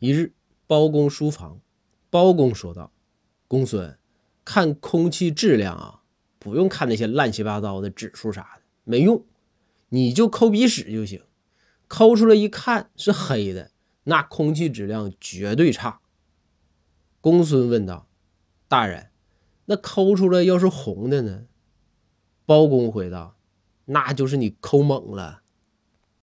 一日，包公书房，包公说道，公孙，看空气质量啊，不用看那些乱七八糟的指数啥的，没用，你就抠鼻屎就行。抠出来一看是黑的，那空气质量绝对差。公孙问道，大人，那抠出来要是红的呢？包公回道，那就是你抠猛了。